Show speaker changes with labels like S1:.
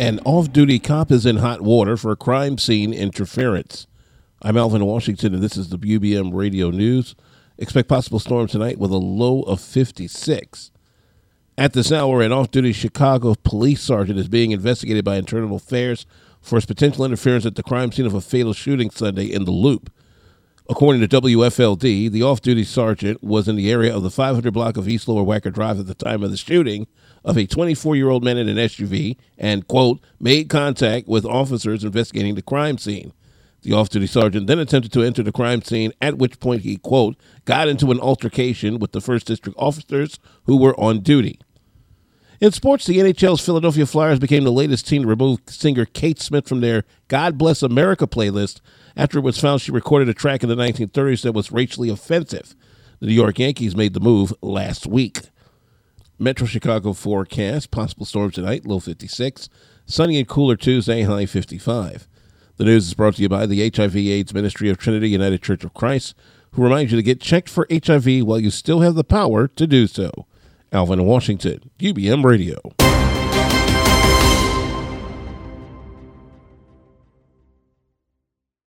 S1: An off duty cop is in hot water for crime scene interference. I'm Alvin Washington, and this is the UBM Radio News. Expect possible storm tonight with a low of 56. At this hour, an off duty Chicago police sergeant is being investigated by Internal Affairs for his potential interference at the crime scene of a fatal shooting Sunday in the Loop. According to WFLD, the off duty sergeant was in the area of the 500 block of East Lower Wacker Drive at the time of the shooting of a 24 year old man in an SUV and, quote, made contact with officers investigating the crime scene. The off duty sergeant then attempted to enter the crime scene, at which point he, quote, got into an altercation with the 1st District officers who were on duty. In sports, the NHL's Philadelphia Flyers became the latest team to remove singer Kate Smith from their God Bless America playlist after it was found she recorded a track in the 1930s that was racially offensive. The New York Yankees made the move last week. Metro Chicago forecast possible storms tonight, low 56. Sunny and cooler Tuesday, high 55. The news is brought to you by the HIV/AIDS Ministry of Trinity United Church of Christ, who reminds you to get checked for HIV while you still have the power to do so. Alvin Washington, UBM Radio.